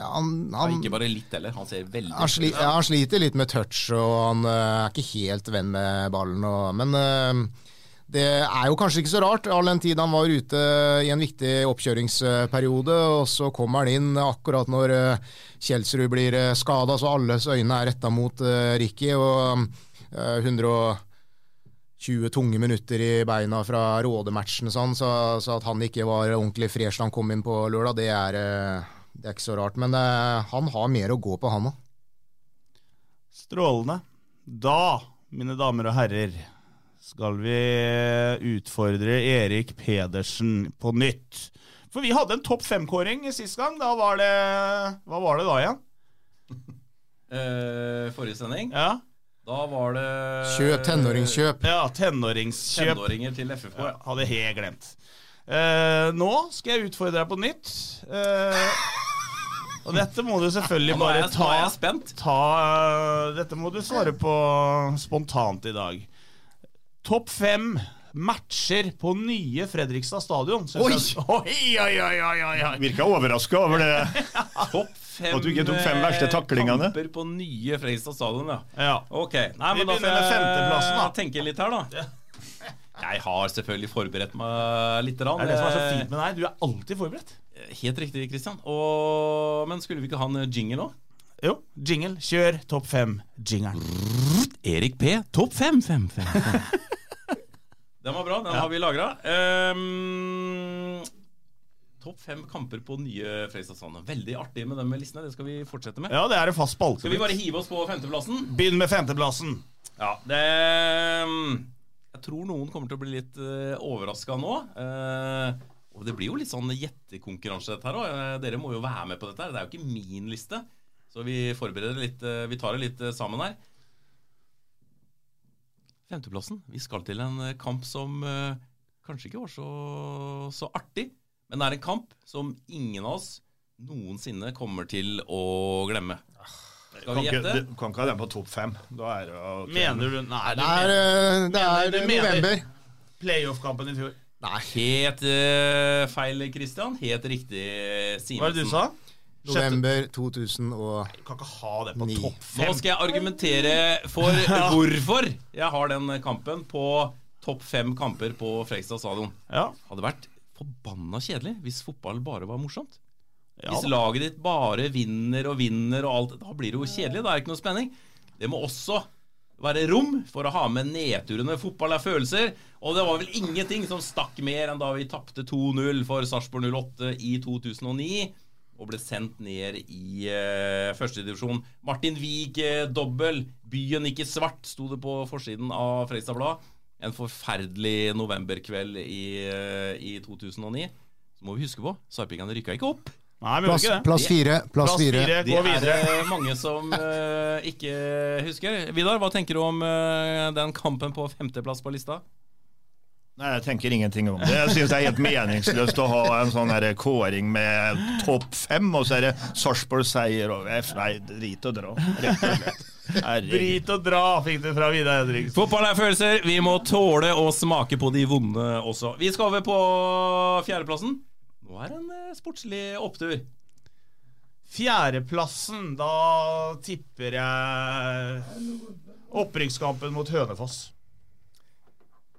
ja, han, han, ikke bare litt heller. Han ser veldig han, sli, ja, han sliter litt med touch, og han uh, er ikke helt venn med ballen. Og, men uh, det er jo kanskje ikke så rart, all den tid han var ute i en viktig oppkjøringsperiode, og så kommer han inn akkurat når øh, Kjelsrud blir skada, så alles øyne er retta mot Ricky. og øh, 120 tunge minutter i beina fra Råde-matchen, sånn, så, så at han ikke var ordentlig fresh da han kom inn på lørdag, det er, det er ikke så rart. Men uh, han har mer å gå på, han òg. Strålende. Da, mine damer og herrer, skal vi utfordre Erik Pedersen på nytt. For vi hadde en topp fem-kåring sist gang. Da var det Hva var det da igjen? Uh, forrige sending, Ja, da var det Kjøp, tenåringskjøp. ja tenåringskjøp. Tenåringer til FFK. Ja, hadde helt glemt. Uh, nå skal jeg utfordre deg på nytt. Eh, og dette må du selvfølgelig bare ta jeg spent. ta Dette må du svare på spontant i dag. Topp fem matcher på nye Fredrikstad stadion. Oi! oi, oi, oi, oi, oi, oi. Virka overraska over det. Topp fem At du ikke tok fem verste eh, taklingene. kamper på nye Fredrikstad stadion, ja. Ja. Ok, Nei, Vi men da begynner med femteplassen, da. jeg tenke litt her, da. Jeg har selvfølgelig forberedt meg litt. Det er det som er så fint med deg. Du er alltid forberedt. Helt riktig, Kristian. Og... Men skulle vi ikke ha en jingle òg? Jo, jingle. Kjør topp fem-jingelen. Erik P. Topp fem, fem, fem, fem. den var bra. Den har vi lagra. Topp fem kamper på nye Fredrikstad Stadion. Veldig artig med de listene. Det skal vi fortsette med. Ja, det er en fast spalte. Skal vi bare hive oss på femteplassen? Begynn med femteplassen. Ja, det mm, Jeg tror noen kommer til å bli litt uh, overraska nå. Eh, og det blir jo litt sånn gjettekonkurranse, dette her òg. Dere må jo være med på dette. her Det er jo ikke min liste. Så vi forbereder litt eh, Vi tar det litt eh, sammen her. Femteplassen. Vi skal til en eh, kamp som eh, kanskje ikke var så, så artig. Men det er en kamp som ingen av oss noensinne kommer til å glemme. Skal vi gjette? du kan ikke ha den på topp fem. Da er det okay. Mener du Nei, Det er, eh, det er det er november. playoff-kampen i fjor. Helt uh, feil, Christian. Helt riktig, Simensen. Hva er det du sa? November 2000 og Du kan ikke ha det på topp fem. Nå skal jeg argumentere for hvorfor jeg har den kampen på topp fem kamper på Frekstad stadion. Ja. Hadde vært forbanna kjedelig hvis fotball bare var morsomt. Ja, hvis laget ditt bare vinner og vinner og alt, da blir det jo kjedelig. Da er det ikke noe spenning. Det må også være rom for å ha med nedturene. Fotball er følelser, og det var vel ingenting som stakk mer enn da vi tapte 2-0 for Sarpsborg 08 i 2009 og ble sendt ned i uh, førstedivisjon. Martin Wiig uh, dobbel. 'Byen gikk i svart', sto det på forsiden av Fredrikstad Blad. En forferdelig novemberkveld i, uh, i 2009. Så må vi huske på, sarpingene rykka ikke opp. Nei, vi plass, ikke det. plass fire. Plass Plass fire. fire. Det Gå er videre. det mange som uh, ikke husker. Vidar, hva tenker du om uh, den kampen på femteplass på lista? Nei, jeg tenker ingenting om det. Jeg syns det er helt meningsløst å ha en sånn her kåring med topp fem, og så er det Sarpsborg seier og F. Nei, drit og dra. Drit og dra, fikk du fra Vidar Henriksen. Fotball er følelser. Vi må tåle å smake på de vonde også. Vi skal over på fjerdeplassen. Er en eh, sportslig opptur. Fjerdeplassen, da tipper jeg opprykkskampen mot Hønefoss.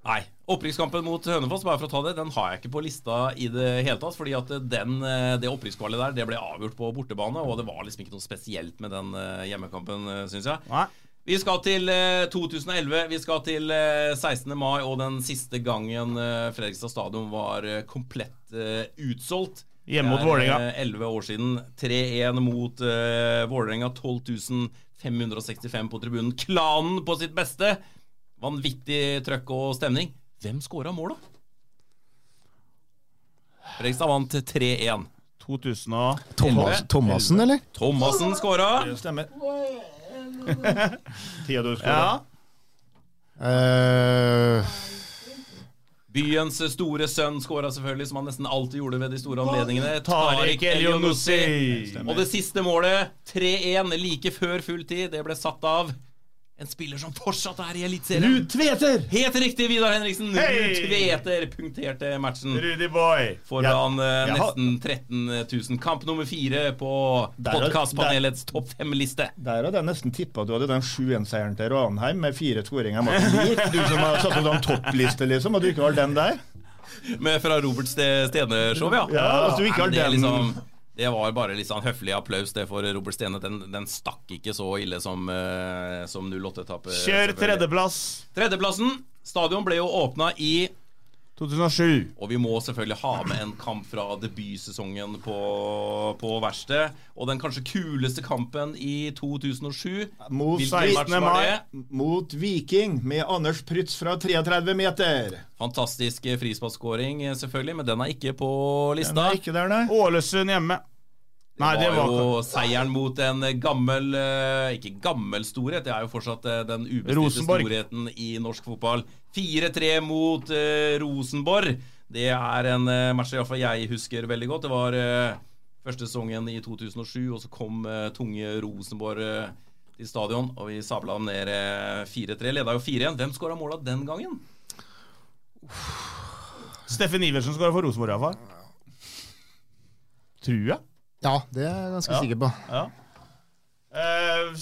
Nei. Opprykkskampen mot Hønefoss, bare for å ta det, den har jeg ikke på lista i det hele tatt. Fordi at den, eh, det opprykkskvalet der det ble avgjort på bortebane, og det var liksom ikke noe spesielt med den eh, hjemmekampen, syns jeg. Nei. Vi skal til eh, 2011. Vi skal til eh, 16. mai og den siste gangen eh, Fredrikstad stadion var eh, komplett eh, utsolgt. Hjemme mot er, Vålerenga. eh, 11 år siden. 3-1 mot uh, Vålerenga. 12.565 på tribunen. Klanen på sitt beste. Vanvittig trøkk og stemning. Hvem skåra mål, da? Fredrikstad vant 3-1. 2000 og Thomas, Thomassen, eller? Thomassen skåra. Det stemmer. du skal Ja. Uh, Byens store sønn skåra selvfølgelig, som han nesten alltid gjorde ved de store anledningene. Tariq Elionussi. Og det siste målet, 3-1, like før full tid, det ble satt av en spiller som fortsatt er i Eliteserien. Ruud Tveter! Helt riktig, Vidar Henriksen. Hey! Ruud Tveter punkterte matchen Rudy Boy. foran eh, jeg nesten 13 000. Kamp nummer fire på podkastpanelets topp fem-liste. Der hadde jeg nesten tippa du hadde den 7-1-seieren til Ranheim med fire skåringer. Du som har satt opp en toppliste, liksom, og du ikke har den der? Med fra Robert Ste- Stene-show, ja. Ja, altså, du ikke har den- liksom, det var bare litt sånn høflig applaus det for Robert Stene. Den, den stakk ikke så ille som, uh, som 08-etappe. Kjør tredjeplass. Tredjeplassen. Stadion ble jo åpna i 2007. Og vi må selvfølgelig ha med en kamp fra debutsesongen på, på verksted. Og den kanskje kuleste kampen i 2007. Mot, Hvilken 16. mai. mot Viking med Anders Prytz fra 33 meter. Fantastisk frisparkskåring, selvfølgelig, men den er ikke på Den lista. er ikke der, nei. Ålesund hjemme. Nei, det var jo seieren mot en gammel eh, Ikke gammel storhet, det er jo fortsatt eh, den ubestridte storheten i norsk fotball. 4-3 mot uh, Rosenborg. Det er en uh, match iallfall jeg husker veldig godt. Det var uh, første sesongen i 2007, og så kom uh, tunge Rosenborg eh, til stadion, og vi sabla dem ned eh, 4-3. Leda jo 4-1. Hvem skåra måla den gangen? Steffen Iversen skåra for Rosenborg, iallfall. Tror jeg. Ja, det er jeg ganske Ja. sikker på. Ja. Eh,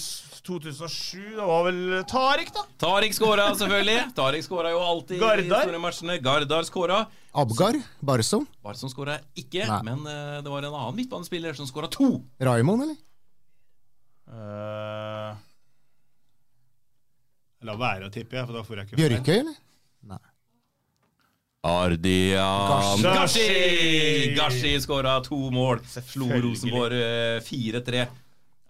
2007, det var vel Tariq, da? Tariq skåra, selvfølgelig. Tariq skåra jo alltid i de store matchene. Gardar skåra. Abgar Barsom. Barsom skåra ikke, Nei. men eh, det var en annen midtbanespiller som skåra to. Raymond, eller? Eh, La være å tippe, jeg, for da får jeg ikke Bjørkøy, eller? Nei. Ardian Gashi! Gashi! Skåra to mål. Slo Rosenborg eh, 4-3.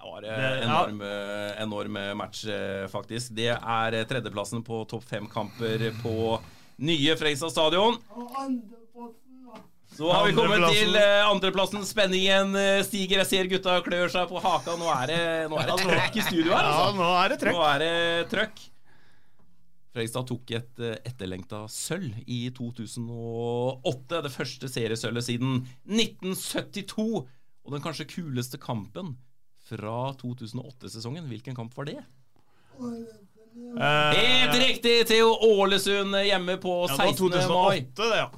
Det var en enorm, eh, enorm eh, match, eh, faktisk. Det er eh, tredjeplassen på topp fem-kamper på nye Fredrikstad stadion. Så har vi kommet til eh, andreplassen. Spenningen eh, stiger. Jeg ser gutta klør seg på haka. Nå er det, nå er det trøkk i studio her. Altså. trøkk. Nå er det trøkk. Fredrikstad tok et eh, etterlengta sølv i 2008. Det første seriesølvet siden 1972. Og den kanskje kuleste kampen fra 2008-sesongen. Hvilken kamp var det? Eh, Helt riktig! Theo Ålesund hjemme på ja, det var 16. mai. 2008, det, ja.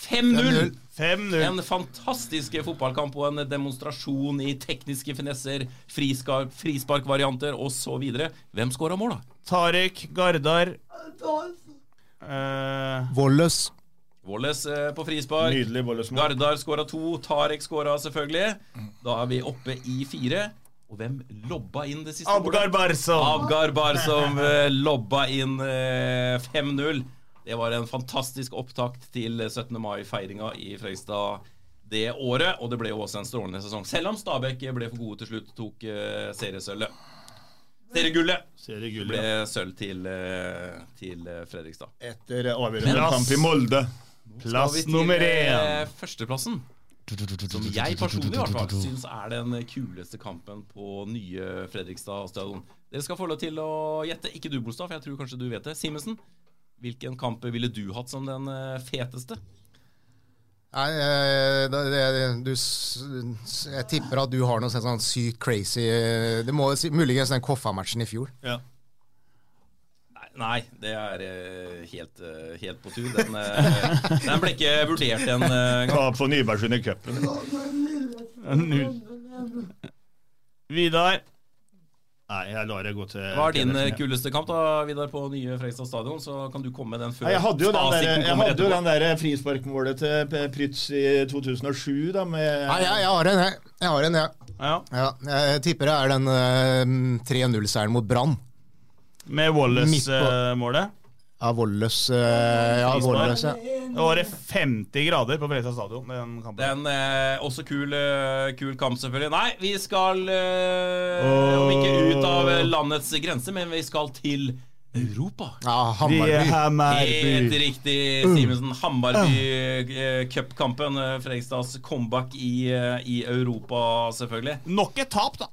5-0! 5-0. En fantastisk fotballkamp og en demonstrasjon i tekniske finesser, frispark, frisparkvarianter osv. Hvem skåra mål, da? Tariq Gardar uh, Volles. Wallace eh, på frispark. Nydelig bollesmål. Gardar skåra to. Tarek skåra selvfølgelig. Da er vi oppe i fire. Og hvem lobba inn det siste Abgar Barsom. Abgar Barsom eh, lobba inn eh, 5-0. Det var en fantastisk opptakt til 17. mai-feiringa i Fredrikstad det året. Og det ble jo også en strålende sesong. Selv om Stabæk ble for gode til slutt, tok seriesølvet. Seriegullet Seriegull, ble sølv til, eh, til eh, Fredrikstad. Etter avgjørende kamp i Molde. Plass nummer eh, én. Førsteplassen. Som jeg personlig i hvert fall syns er den kuleste kampen på nye Fredrikstad stadion. Dere skal få lov til å gjette. Ikke du, Bolstad, for jeg tror kanskje du vet det. Simensen, hvilken kamp ville du hatt som den eh, feteste? Nei, eh, det, det, du, jeg tipper at du har noe sånn sykt crazy eh, Det må muligens den Koffa-matchen i fjor. Ja. Nei, det er eh, helt, helt på tur. Den, den ble ikke vurdert en gang. Tap for Nybergsund i cupen. Vidar. Nei, jeg lar det gå til Hva er din eh, kuleste kamp, da, Vidar, på nye Fredrikstad stadion? Så kan du komme med den før Nei, jeg hadde jo den der, jeg hadde jo den der frisparkmålet til Prytz i 2007, da, med Nei, jeg, jeg har en, jeg. jeg, har en, jeg. Ja. Ja, jeg tipper det er den eh, 3-0-seieren mot Brann. Med Wallace-målet. Ja, Volles eh, Ja, voldløs ja. Det var 50 grader på Fredrikstad stadion. Den kampen. Den eh, også kul, eh, kul kamp, selvfølgelig. Nei, vi skal eh, Om ikke ut av eh, landets grenser, men vi skal til Europa. ja Hammarby. Helt riktig, Simensen. Hammarby cupkampen. Cup-kampen. eh, Fredrikstads comeback i, eh, i Europa, selvfølgelig. Nok et tap, da.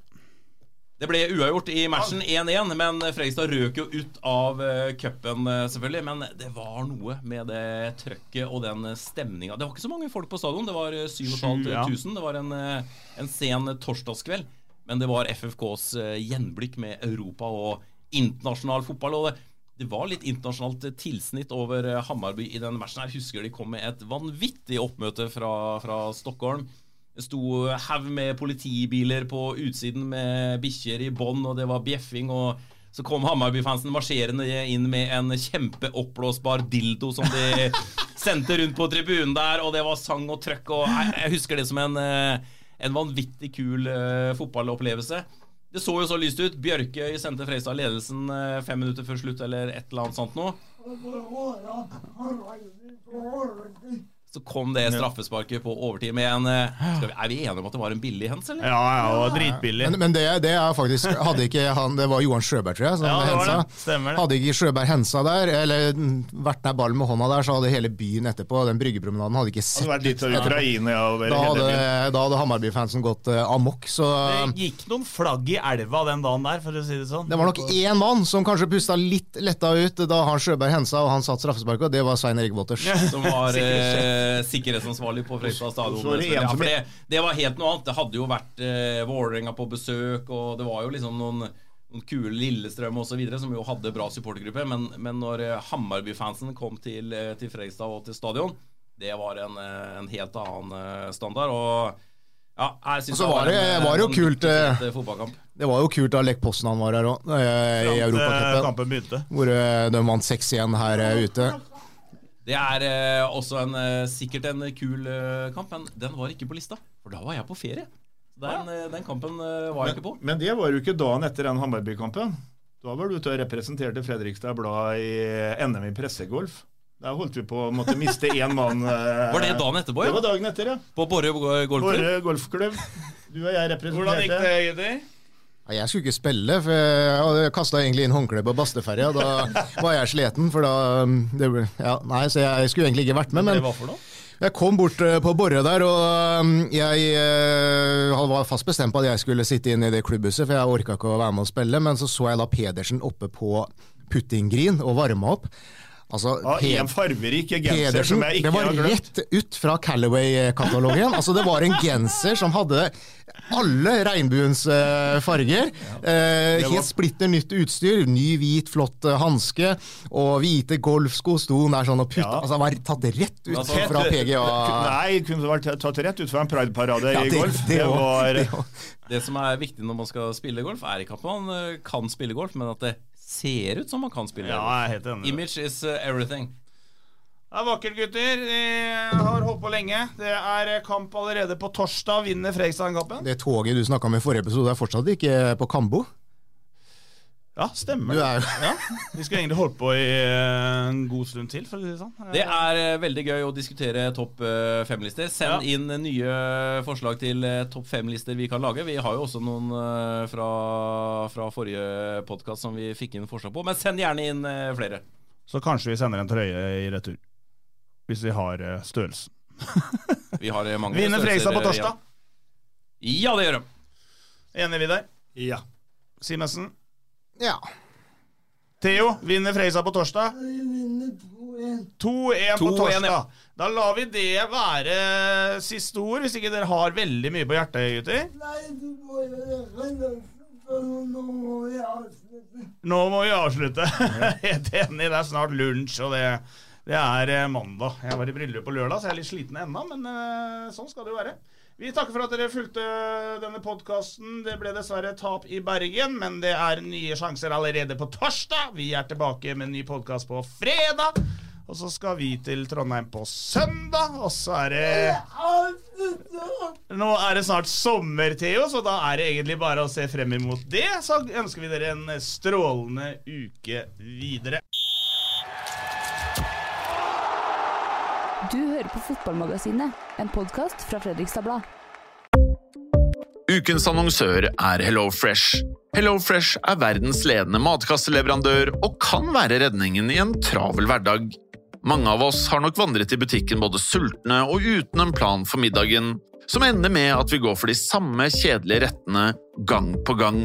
Det ble uavgjort i matchen 1-1, men Fredrikstad røk jo ut av uh, cupen, eh, selvfølgelig. Men det var noe med det trøkket og den stemninga. Det var ikke så mange folk på stadion. Det var eh, 7500. ja. Det var en, eh, en sen torsdagskveld. Men det var FFKs eh, gjenblikk med Europa og internasjonal fotball. Og det, var litt internasjonalt tilsnitt over eh, Hammarby i den matchen. Jeg husker de kom med et vanvittig oppmøte fra, fra Stockholm. Det sto haug med politibiler på utsiden med bikkjer i bånd, og det var bjeffing. og så kom Hammarby-fansen marsjerende inn med en kjempeoppblåsbar dildo som de sendte rundt på tribunen der, og det var sang og trøkk. og Jeg, husker det som en, eh, en vanvittig kul eh, fotballopplevelse. Det så jo så lyst ut. Bjørkøy sendte Freistad ledelsen eh, fem minutter før slutt, eller et eller annet sånt noe. Så kom det straffesparket på overtid med en eh, skal vi, Er vi enige om at det var en billig hens, eller? Ja, ja, og dritbillig. Men, men det, det er faktisk Hadde ikke han Det var Johan Sjøberg, tror jeg, som Ja, det var hensa. det. Stemmer det. Hadde ikke Sjøberg hensa der, eller vært nær ballen med hånda der, så hadde hele byen etterpå, den bryggepromenaden, hadde ikke sett hadde vært litt av Ukraina ja, Da hadde, da hadde Hammarby-fansen gått uh, amok. Så Det gikk noen flagg i elva den dagen der, for å si det sånn. det var nok én mann som kanskje pusta litt letta ut da han Sjøberg hensa og han satt straffesparket, og det var Svein Erik Wotters. Som var sikkerhetsansvarlig på Fredrikstad stadion. Så var det Ja, for det, det var helt noe annet. Det hadde jo vært eh, Vålerenga på besøk, og det var jo liksom noen, noen kule Lillestrøm osv. som jo hadde bra supportergruppe. Men, men når eh, Hammarby-fansen kom til, eh, til Fredrikstad og til stadion, det var en, eh, en helt annen eh, standard. Og ja, jeg synes altså, det, var var jo en kult, eh, eh. Det var jo kult da Lech Poznan var her òg, i Europacupen. Hvor eh, de vant 6-1 her eh, ute. Det er eh, også en, eh, sikkert en kul eh, kamp, men den var ikke på lista. For da var jeg på ferie. Så Den, eh, den kampen eh, var jeg ikke på. Men det var jo ikke dagen etter den Hammarby-kampen. Da var du ute og representerte Fredrikstad Blad i NM i pressegolf. Da holdt vi på å måtte miste én mann. eh, Var det dagen etterpå, ja? Det var dagen etter, ja. På Borre golfklubb? Borre golfklubb. Du og jeg representerte. Hvordan gikk det, gutter? Jeg skulle ikke spille, for jeg kasta egentlig inn håndkleet på Basteferja. Da var jeg sliten, for da um, det, ble- ja, Nei, så jeg skulle egentlig ikke vært med, men Det var for noe? jeg kom bort eh, på Borre der, og um, jeg eh, var fast bestemt på at jeg skulle sitte inn i det klubbhuset, for jeg orka ikke å være med og spille. Men så så jeg da Pedersen oppe på puttinggreen og varma opp. Altså, Ja, en farverik genser som jeg det ikke var har glemt. rett ut fra Callaway-katalogen. Altså, det var en genser som hadde alle regnbuens eh, farger. Eh, helt splitter nytt utstyr. Ny, hvit, flott uh, hanske. Og hvite golfsko sto der sånn og putta. Ja. Altså, det var tatt rett ut Altså, fra PGA. Nei, kunne vært tatt rett ut fra en prideparade Ja, i det- golf. det Det det, var det. Det som er viktig når man skal spille golf, er ikke at man kan spille golf, men at det ser ut som man kan spille Ja, jeg er helt enig. Image is eh, everything. Det er vakkert, gutter. Vi har holdt på lenge. Det er kamp allerede på torsdag. Vinner Fredrikstad-kampen? Det toget du snakka om i forrige episode, er fortsatt ikke på Kambo. Ja, stemmer. Du er Ja, Vi skulle egentlig holdt på i eh, en god stund til, for å si det sånn. Det er eh, veldig gøy å diskutere topp eh, fem-lister. Send Ja. inn nye forslag til topp fem-lister vi kan lage. Vi har jo også noen fra, fra forrige podkast som vi fikk inn forslag på. Men send gjerne inn flere. Så kanskje vi sender en trøye i retur. Hvis vi har størrelsen. Vi har mange mange Vinner Fredrikstad på torsdag. Ja. Ja, det gjør de. Enig, Vidar? Ja. Simensen? Ja. Theo, vinner Freisa på torsdag? 2-1 på 2-1, torsdag. ja. Da lar vi det være siste ord, hvis ikke dere har veldig mye på hjertet, gutter. Nå må vi avslutte. Helt enig. Det er snart lunsj, og det, det er eh, mandag. Jeg var i bryllup på lørdag, så jeg er litt sliten ennå, men eh, sånn skal det jo være. Vi takker for at dere fulgte denne podkasten. Det ble dessverre tap i Bergen, men det er nye sjanser allerede på torsdag. Vi er tilbake med en ny podkast på fredag. Og så skal vi til Trondheim på søndag, og så er det Nå er det snart sommer, Theo, så da er det egentlig bare å se frem imot det. Så ønsker vi dere en strålende uke videre. Du hører på Fotballmagasinet, en podkast fra Fredrikstad Blad. Ukens annonsør er HelloFresh. HelloFresh er verdens ledende matkasseleverandør og kan være redningen i en travel hverdag. Mange av oss har nok vandret i butikken både sultne og uten en plan for middagen, som ender med at vi går for de samme kjedelige rettene gang på gang.